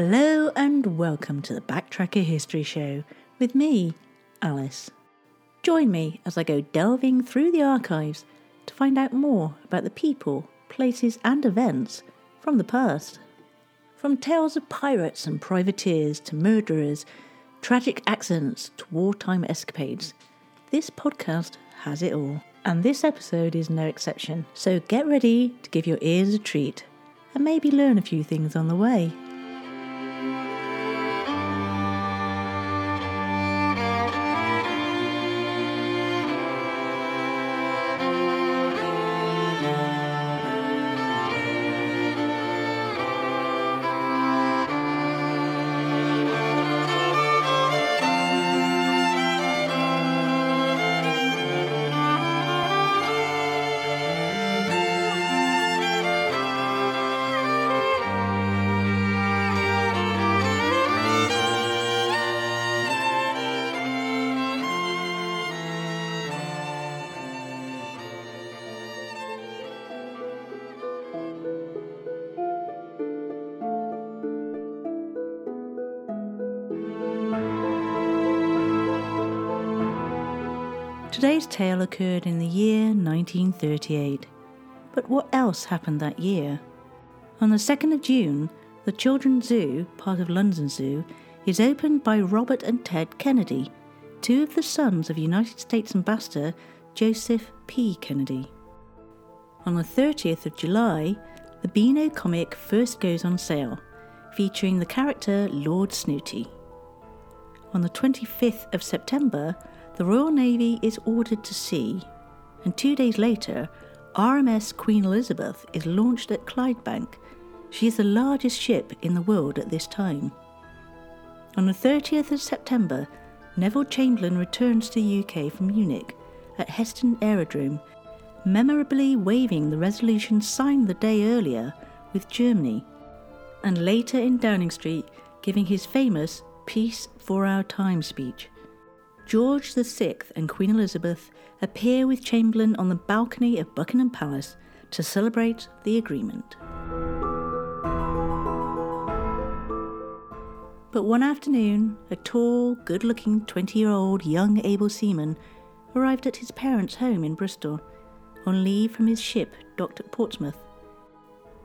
Hello and welcome to the Backtracker History Show with me, Alice. Join me as I go delving through the archives to find out more about the people, places, and events from the past. From tales of pirates and privateers to murderers, tragic accidents to wartime escapades, this podcast has it all. And this episode is no exception. So get ready to give your ears a treat and maybe learn a few things on the way. Today's tale occurred in the year 1938. But what else happened that year? On the 2nd of June, the Children's Zoo, part of London Zoo, is opened by Robert and Ted Kennedy, two of the sons of United States Ambassador Joseph P. Kennedy. On the 30th of July, the Beano comic first goes on sale, featuring the character Lord Snooty. On the 25th of September, the Royal Navy is ordered to sea, and two days later, RMS Queen Elizabeth is launched at Clydebank. She is the largest ship in the world at this time. On the 30th of September, Neville Chamberlain returns to the UK from Munich at Heston Aerodrome, memorably waving the resolution signed the day earlier with Germany, and later in Downing Street giving his famous Peace for Our Time speech. George VI and Queen Elizabeth appear with Chamberlain on the balcony of Buckingham Palace to celebrate the agreement. But one afternoon, a tall, good looking 20 year old young able seaman arrived at his parents' home in Bristol on leave from his ship docked at Portsmouth.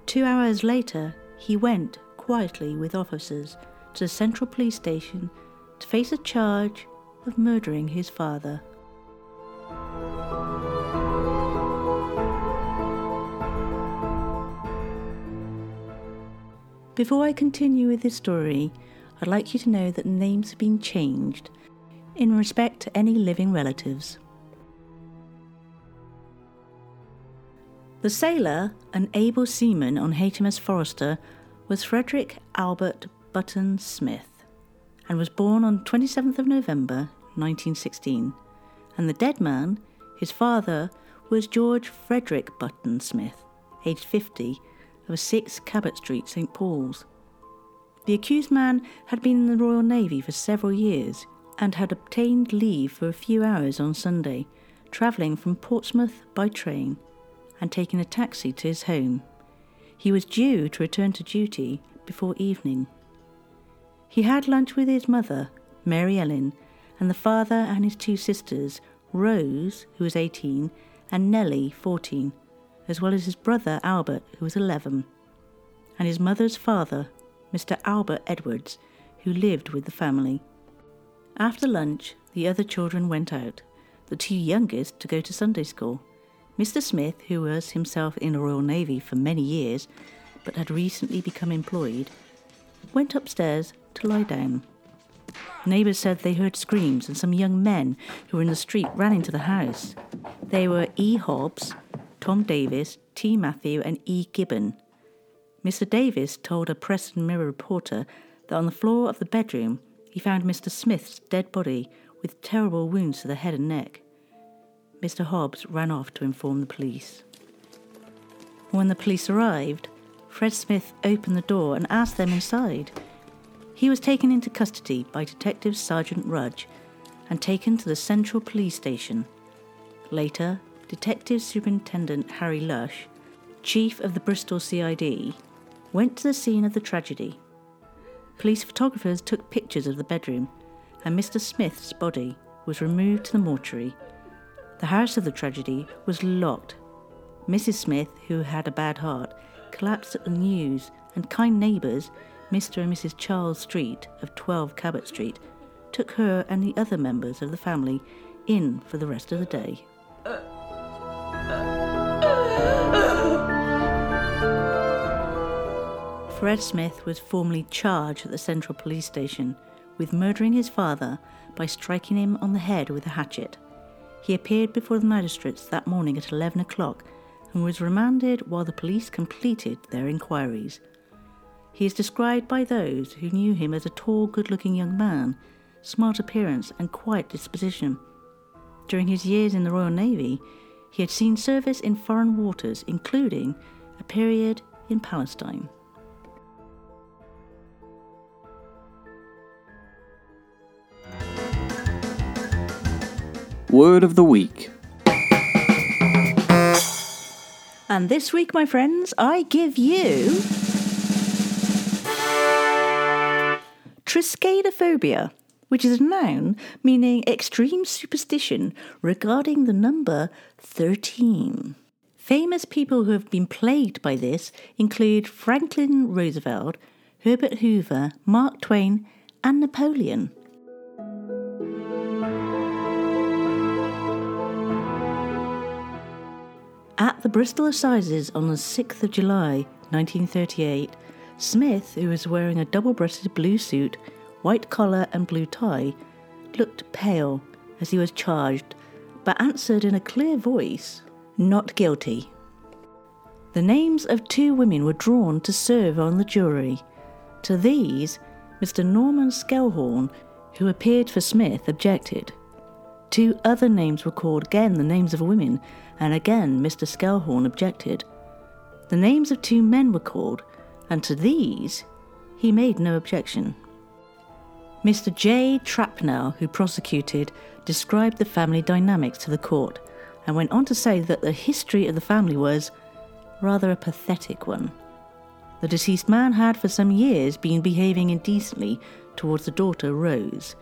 Two hours later, he went quietly with officers to the Central Police Station to face a charge of murdering his father. Before I continue with this story, I'd like you to know that names have been changed in respect to any living relatives. The sailor, an able seaman on HMS Forester, was Frederick Albert Button Smith and was born on 27th of November 1916. And the dead man, his father, was George Frederick Button Smith, aged 50, of 6 Cabot Street, St Paul's. The accused man had been in the Royal Navy for several years and had obtained leave for a few hours on Sunday, travelling from Portsmouth by train and taking a taxi to his home. He was due to return to duty before evening. He had lunch with his mother, Mary Ellen, and the father and his two sisters, Rose, who was 18, and Nellie, 14, as well as his brother Albert, who was 11, and his mother's father, Mr. Albert Edwards, who lived with the family. After lunch, the other children went out, the two youngest to go to Sunday school. Mr. Smith, who was himself in the Royal Navy for many years, but had recently become employed, went upstairs to lie down. Neighbours said they heard screams and some young men who were in the street ran into the house. They were E. Hobbs, Tom Davis, T. Matthew, and E. Gibbon. Mr. Davis told a Preston Mirror reporter that on the floor of the bedroom he found Mr. Smith's dead body with terrible wounds to the head and neck. Mr. Hobbs ran off to inform the police. When the police arrived, Fred Smith opened the door and asked them inside. He was taken into custody by Detective Sergeant Rudge and taken to the Central Police Station. Later, Detective Superintendent Harry Lush, Chief of the Bristol CID, went to the scene of the tragedy. Police photographers took pictures of the bedroom, and Mr. Smith's body was removed to the mortuary. The house of the tragedy was locked. Mrs. Smith, who had a bad heart, collapsed at the news, and kind neighbours, Mr. and Mrs. Charles Street of 12 Cabot Street, took her and the other members of the family in for the rest of the day. Fred Smith was formally charged at the Central Police Station with murdering his father by striking him on the head with a hatchet. He appeared before the magistrates that morning at 11 o'clock and was remanded while the police completed their inquiries. He is described by those who knew him as a tall, good looking young man, smart appearance, and quiet disposition. During his years in the Royal Navy, he had seen service in foreign waters, including a period in Palestine. Word of the Week. And this week, my friends, I give you. Triskaidekaphobia, which is a noun meaning extreme superstition regarding the number 13. Famous people who have been plagued by this include Franklin Roosevelt, Herbert Hoover, Mark Twain, and Napoleon. At the Bristol Assizes on the 6th of July 1938, Smith, who was wearing a double breasted blue suit, white collar, and blue tie, looked pale as he was charged, but answered in a clear voice, Not guilty. The names of two women were drawn to serve on the jury. To these, Mr. Norman Skelhorn, who appeared for Smith, objected. Two other names were called, again the names of women, and again Mr. Skelhorn objected. The names of two men were called, and to these he made no objection. Mr. J. Trapnell, who prosecuted, described the family dynamics to the court and went on to say that the history of the family was rather a pathetic one. The deceased man had for some years been behaving indecently towards the daughter Rose.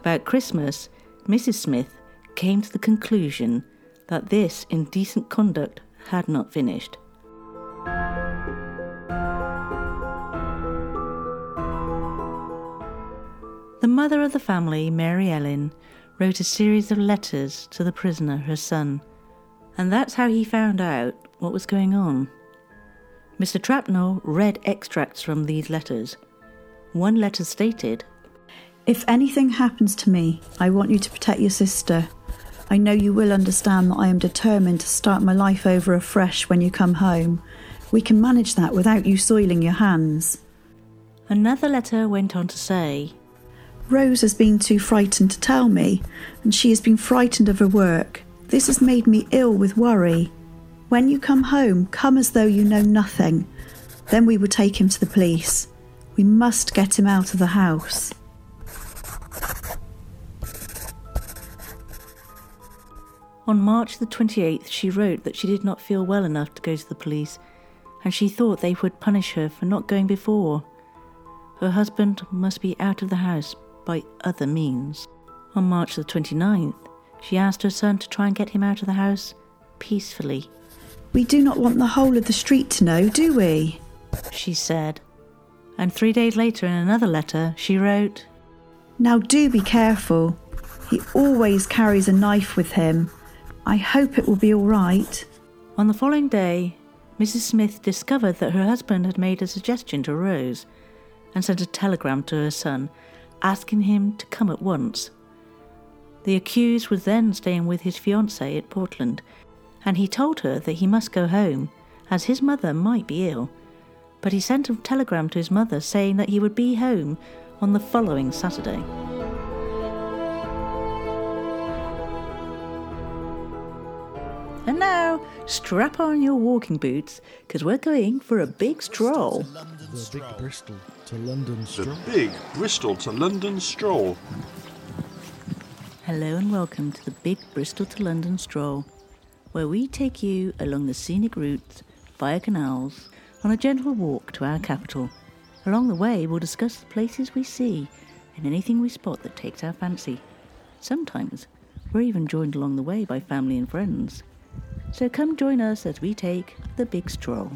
About Christmas, Mrs. Smith came to the conclusion that this indecent conduct had not finished. Mother of the family, Mary Ellen, wrote a series of letters to the prisoner, her son, and that's how he found out what was going on. Mr. Trapnell read extracts from these letters. One letter stated, If anything happens to me, I want you to protect your sister. I know you will understand that I am determined to start my life over afresh when you come home. We can manage that without you soiling your hands. Another letter went on to say, Rose has been too frightened to tell me, and she has been frightened of her work. This has made me ill with worry. When you come home, come as though you know nothing. Then we will take him to the police. We must get him out of the house. On March the 28th, she wrote that she did not feel well enough to go to the police, and she thought they would punish her for not going before. Her husband must be out of the house by other means. On March the 29th, she asked her son to try and get him out of the house peacefully. We do not want the whole of the street to know, do we? She said. And three days later, in another letter, she wrote, Now do be careful. He always carries a knife with him. I hope it will be all right. On the following day, Mrs. Smith discovered that her husband had made a suggestion to Rose and sent a telegram to her son asking him to come at once. The accused was then staying with his fiancée at Portland, and he told her that he must go home, as his mother might be ill. But he sent a telegram to his mother saying that he would be home on the following Saturday. And now, strap on your walking boots, because we're going for a big stroll. The big Bristol to London The big Bristol to London stroll. Hello and welcome to the Big Bristol to London stroll, where we take you along the scenic routes via canals on a gentle walk to our capital, Along the way, we'll discuss the places we see and anything we spot that takes our fancy. Sometimes we're even joined along the way by family and friends. So come join us as we take the big stroll.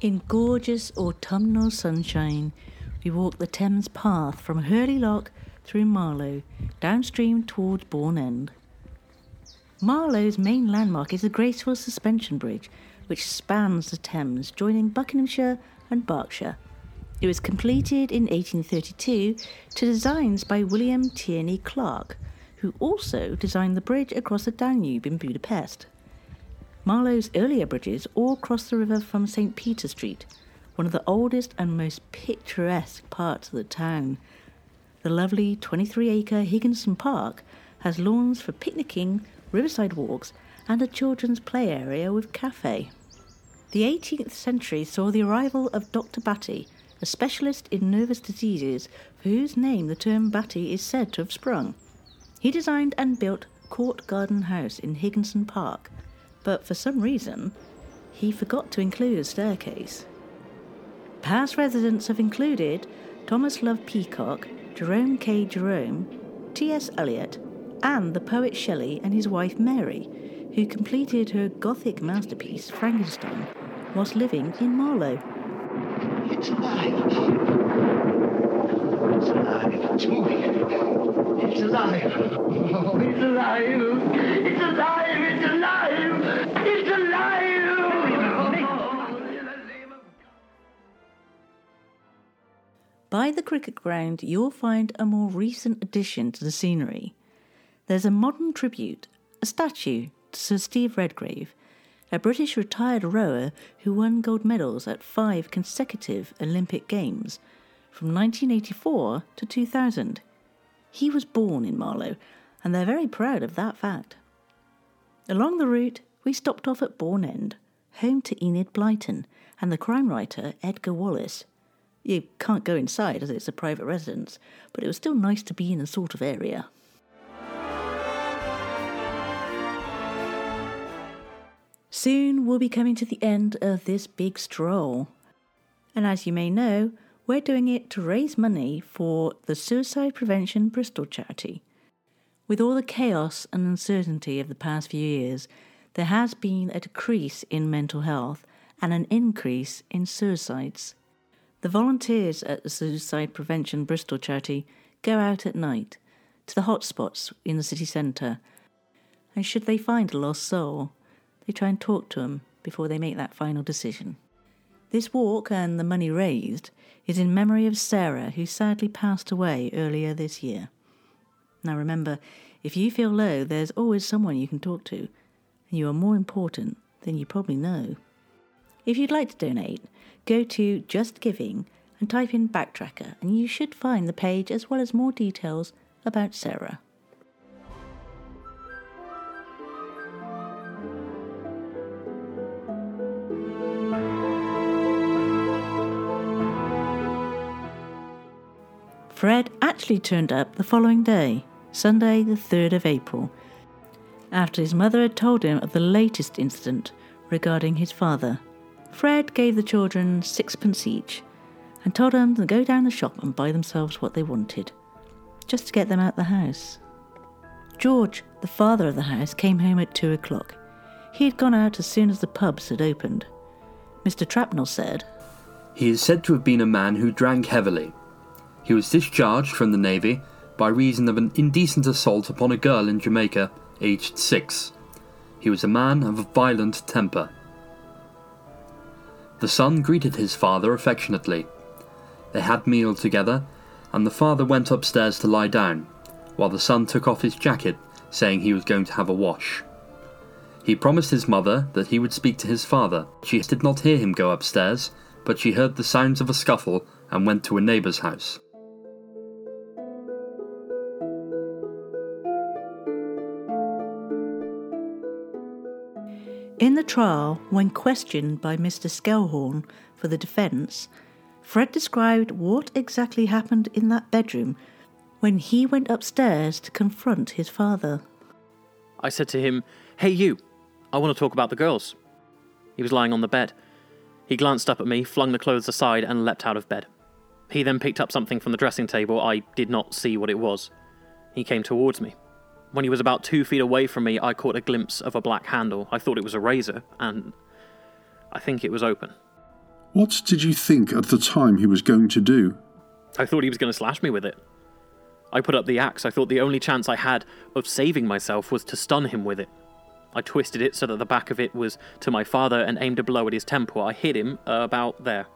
In gorgeous autumnal sunshine, we walk the Thames path from Hurley Lock through Marlow, downstream towards Bourne End. Marlow's main landmark is the graceful suspension bridge, which spans the Thames, joining Buckinghamshire and Berkshire. It was completed in 1832 to designs by William Tierney Clark, who also designed the bridge across the Danube in Budapest. Marlow's earlier bridges all cross the river from St. Peter Street, one of the oldest and most picturesque parts of the town. The lovely 23 acre Higginson Park has lawns for picnicking, riverside walks, and a children's play area with cafe. The 18th century saw the arrival of Dr. Batty, a specialist in nervous diseases for whose name the term Batty is said to have sprung. He designed and built Court Garden House in Higginson Park, but for some reason, he forgot to include a staircase. Past residents have included Thomas Love Peacock, Jerome K. Jerome, T.S. Eliot, and the poet Shelley and his wife Mary, who completed her Gothic masterpiece, Frankenstein, whilst living in Marlow. It's alive. It's alive. It's moving. It's alive. Oh, it's alive. It's alive. It's alive. It's alive. By the cricket ground, you'll find a more recent addition to the scenery. There's a modern tribute, a statue to Sir Steve Redgrave, a British retired rower who won gold medals at five consecutive Olympic Games from 1984 to 2000. He was born in Marlow, and they're very proud of that fact. Along the route, we stopped off at Bourne End, home to Enid Blyton and the crime writer Edgar Wallace. You can't go inside as it's a private residence, but it was still nice to be in a sort of area. Soon we'll be coming to the end of this big stroll. And as you may know, we're doing it to raise money for the Suicide Prevention Bristol charity. With all the chaos and uncertainty of the past few years, there has been a decrease in mental health and an increase in suicides. The volunteers at the Suicide Prevention Bristol charity go out at night to the hotspots in the city centre, and should they find a lost soul, they try and talk to them before they make that final decision. This walk and the money raised is in memory of Sarah, who sadly passed away earlier this year. Now remember, if you feel low, there's always someone you can talk to, and you are more important than you probably know. If you'd like to donate, go to Just Giving and type in Backtracker, and you should find the page as well as more details about Sarah. Fred actually turned up the following day, Sunday, the 3rd of April, after his mother had told him of the latest incident regarding his father. Fred gave the children sixpence each and told them to go down the shop and buy themselves what they wanted, just to get them out of the house. George, the father of the house, came home at two o'clock. He had gone out as soon as the pubs had opened. Mr. Trapnell said, He is said to have been a man who drank heavily he was discharged from the Navy by reason of an indecent assault upon a girl in Jamaica, aged six. He was a man of a violent temper. The son greeted his father affectionately. They had meal together, and the father went upstairs to lie down, while the son took off his jacket, saying he was going to have a wash. He promised his mother that he would speak to his father. She did not hear him go upstairs, but she heard the sounds of a scuffle and went to a neighbour's house. In the trial, when questioned by Mr. Skelhorn for the defence, Fred described what exactly happened in that bedroom when he went upstairs to confront his father. I said to him, Hey, you, I want to talk about the girls. He was lying on the bed. He glanced up at me, flung the clothes aside, and leapt out of bed. He then picked up something from the dressing table. I did not see what it was. He came towards me. When he was about two feet away from me, I caught a glimpse of a black handle. I thought it was a razor, and I think it was open. What did you think at the time he was going to do? I thought he was going to slash me with it. I put up the axe. I thought the only chance I had of saving myself was to stun him with it. I twisted it so that the back of it was to my father and aimed a blow at his temple. I hit him uh, about there.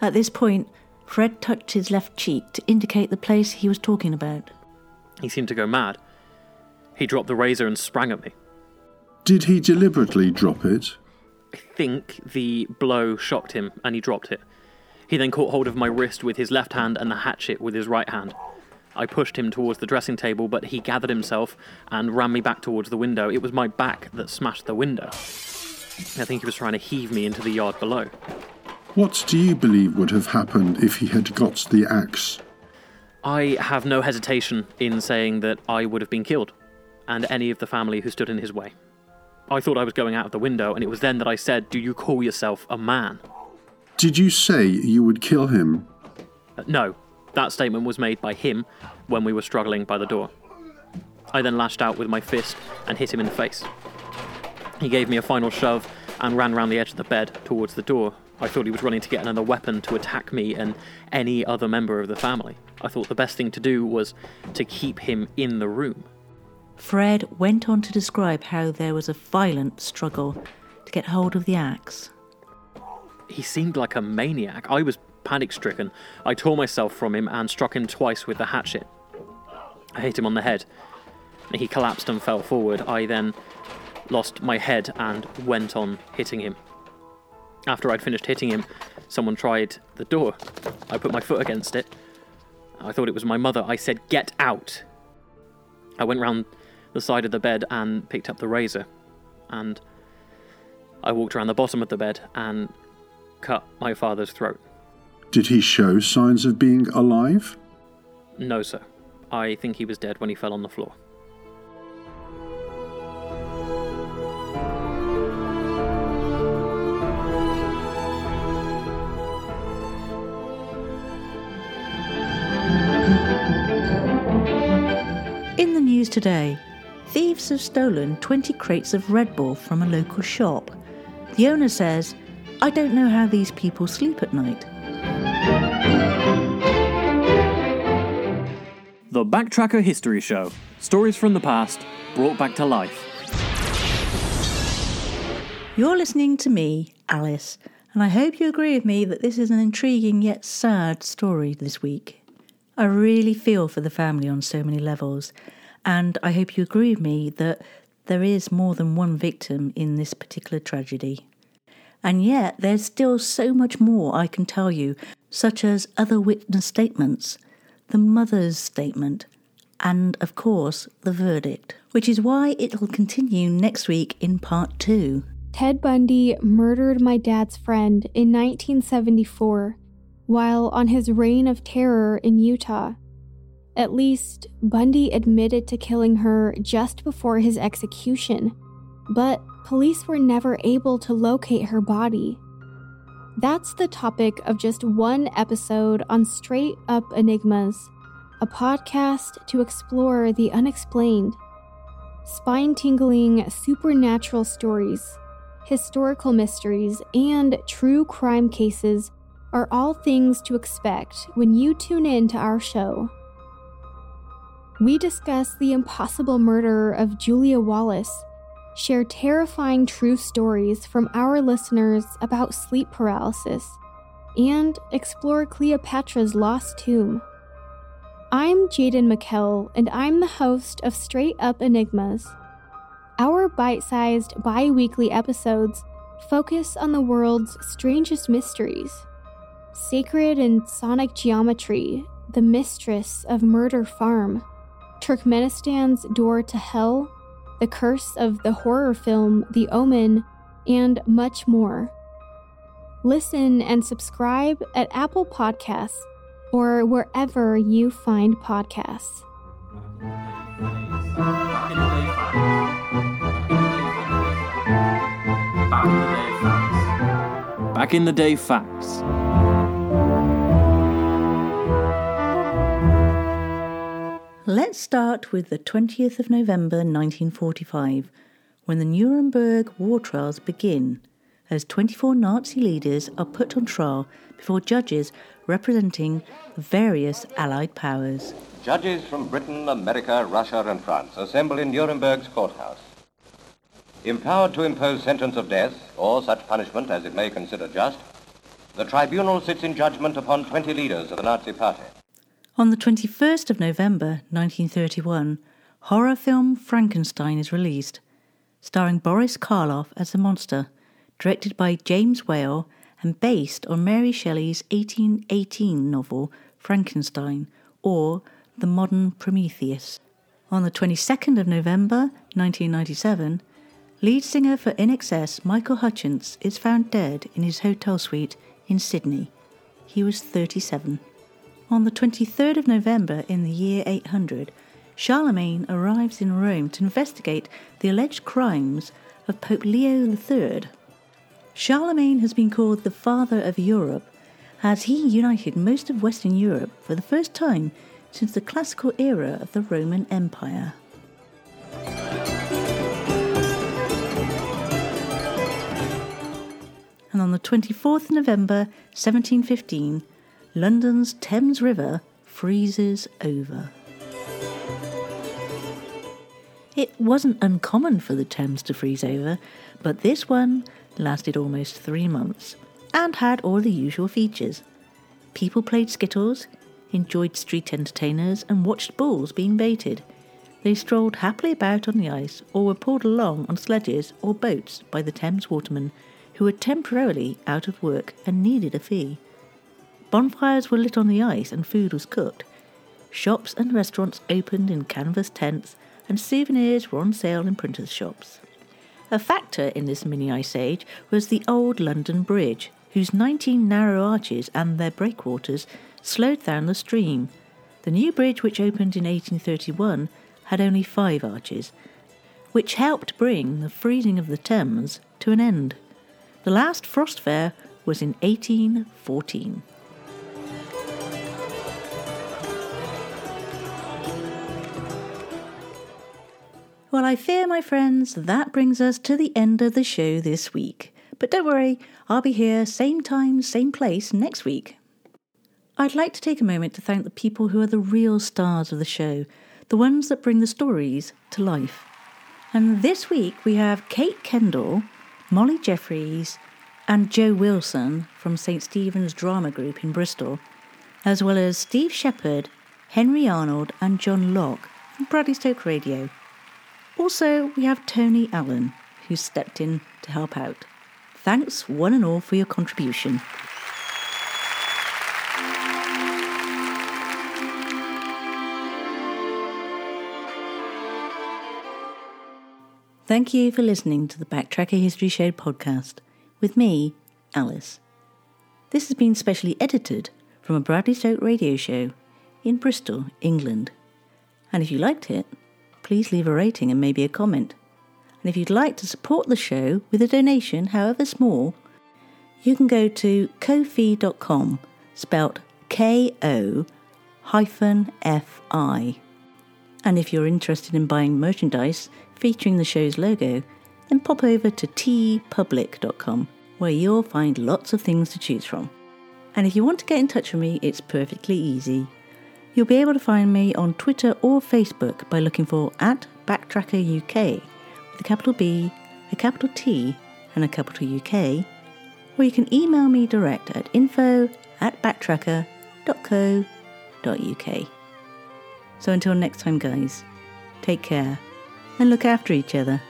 At this point, Fred touched his left cheek to indicate the place he was talking about. He seemed to go mad. He dropped the razor and sprang at me. Did he deliberately drop it? I think the blow shocked him and he dropped it. He then caught hold of my wrist with his left hand and the hatchet with his right hand. I pushed him towards the dressing table, but he gathered himself and ran me back towards the window. It was my back that smashed the window. I think he was trying to heave me into the yard below. What do you believe would have happened if he had got the axe? I have no hesitation in saying that I would have been killed, and any of the family who stood in his way. I thought I was going out of the window, and it was then that I said, Do you call yourself a man? Did you say you would kill him? Uh, no, that statement was made by him when we were struggling by the door. I then lashed out with my fist and hit him in the face. He gave me a final shove and ran round the edge of the bed towards the door. I thought he was running to get another weapon to attack me and any other member of the family. I thought the best thing to do was to keep him in the room. Fred went on to describe how there was a violent struggle to get hold of the axe. He seemed like a maniac. I was panic stricken. I tore myself from him and struck him twice with the hatchet. I hit him on the head. He collapsed and fell forward. I then lost my head and went on hitting him. After I'd finished hitting him, someone tried the door. I put my foot against it. I thought it was my mother. I said, Get out! I went round the side of the bed and picked up the razor. And I walked around the bottom of the bed and cut my father's throat. Did he show signs of being alive? No, sir. I think he was dead when he fell on the floor. In the news today, thieves have stolen 20 crates of Red Bull from a local shop. The owner says, I don't know how these people sleep at night. The Backtracker History Show Stories from the past brought back to life. You're listening to me, Alice, and I hope you agree with me that this is an intriguing yet sad story this week. I really feel for the family on so many levels, and I hope you agree with me that there is more than one victim in this particular tragedy. And yet, there's still so much more I can tell you, such as other witness statements, the mother's statement, and of course, the verdict, which is why it'll continue next week in part two. Ted Bundy murdered my dad's friend in 1974 while on his reign of terror in Utah. At least, Bundy admitted to killing her just before his execution, but police were never able to locate her body. That's the topic of just one episode on Straight Up Enigmas, a podcast to explore the unexplained. Spine tingling supernatural stories, historical mysteries, and true crime cases are all things to expect when you tune in to our show. We discuss the impossible murder of Julia Wallace, share terrifying true stories from our listeners about sleep paralysis, and explore Cleopatra's lost tomb. I'm Jaden McKell, and I'm the host of Straight Up Enigmas. Our bite sized bi weekly episodes focus on the world's strangest mysteries. Sacred and Sonic Geometry, The Mistress of Murder Farm, Turkmenistan's Door to Hell, The Curse of the horror film The Omen, and much more. Listen and subscribe at Apple Podcasts or wherever you find podcasts. Back in the day, Back in the day facts. Let's start with the 20th of November 1945, when the Nuremberg war trials begin, as 24 Nazi leaders are put on trial before judges representing various Allied powers. Judges from Britain, America, Russia, and France assemble in Nuremberg's courthouse. Empowered to impose sentence of death, or such punishment as it may consider just, the tribunal sits in judgment upon 20 leaders of the Nazi Party. On the 21st of November 1931, horror film Frankenstein is released, starring Boris Karloff as the monster, directed by James Whale and based on Mary Shelley's 1818 novel Frankenstein, or The Modern Prometheus. On the 22nd of November 1997, lead singer for INXS Michael Hutchence is found dead in his hotel suite in Sydney. He was 37. On the 23rd of November in the year 800, Charlemagne arrives in Rome to investigate the alleged crimes of Pope Leo III. Charlemagne has been called the father of Europe as he united most of Western Europe for the first time since the classical era of the Roman Empire. And on the 24th of November 1715, London's Thames River freezes over. It wasn't uncommon for the Thames to freeze over, but this one lasted almost three months and had all the usual features. People played skittles, enjoyed street entertainers, and watched bulls being baited. They strolled happily about on the ice or were pulled along on sledges or boats by the Thames watermen who were temporarily out of work and needed a fee. Bonfires were lit on the ice and food was cooked. Shops and restaurants opened in canvas tents, and souvenirs were on sale in printers' shops. A factor in this mini ice age was the old London Bridge, whose 19 narrow arches and their breakwaters slowed down the stream. The new bridge, which opened in 1831, had only five arches, which helped bring the freezing of the Thames to an end. The last frost fair was in 1814. Well, I fear, my friends, that brings us to the end of the show this week. But don't worry, I'll be here same time, same place next week. I'd like to take a moment to thank the people who are the real stars of the show, the ones that bring the stories to life. And this week we have Kate Kendall, Molly Jeffries, and Joe Wilson from St. Stephen's Drama Group in Bristol, as well as Steve Shepherd, Henry Arnold, and John Locke from Bradley Stoke Radio. Also, we have Tony Allen, who stepped in to help out. Thanks, one and all, for your contribution. Thank you for listening to the Backtracker History Show podcast with me, Alice. This has been specially edited from a Bradley Stoke radio show in Bristol, England. And if you liked it, please leave a rating and maybe a comment. And if you'd like to support the show with a donation, however small, you can go to kofi.com, spelt K O hyphen F I. And if you're interested in buying merchandise featuring the show's logo, then pop over to teepublic.com, where you'll find lots of things to choose from. And if you want to get in touch with me, it's perfectly easy. You'll be able to find me on Twitter or Facebook by looking for at Backtracker UK with a capital B, a capital T, and a capital UK, or you can email me direct at info at backtracker.co.uk. So until next time, guys, take care and look after each other.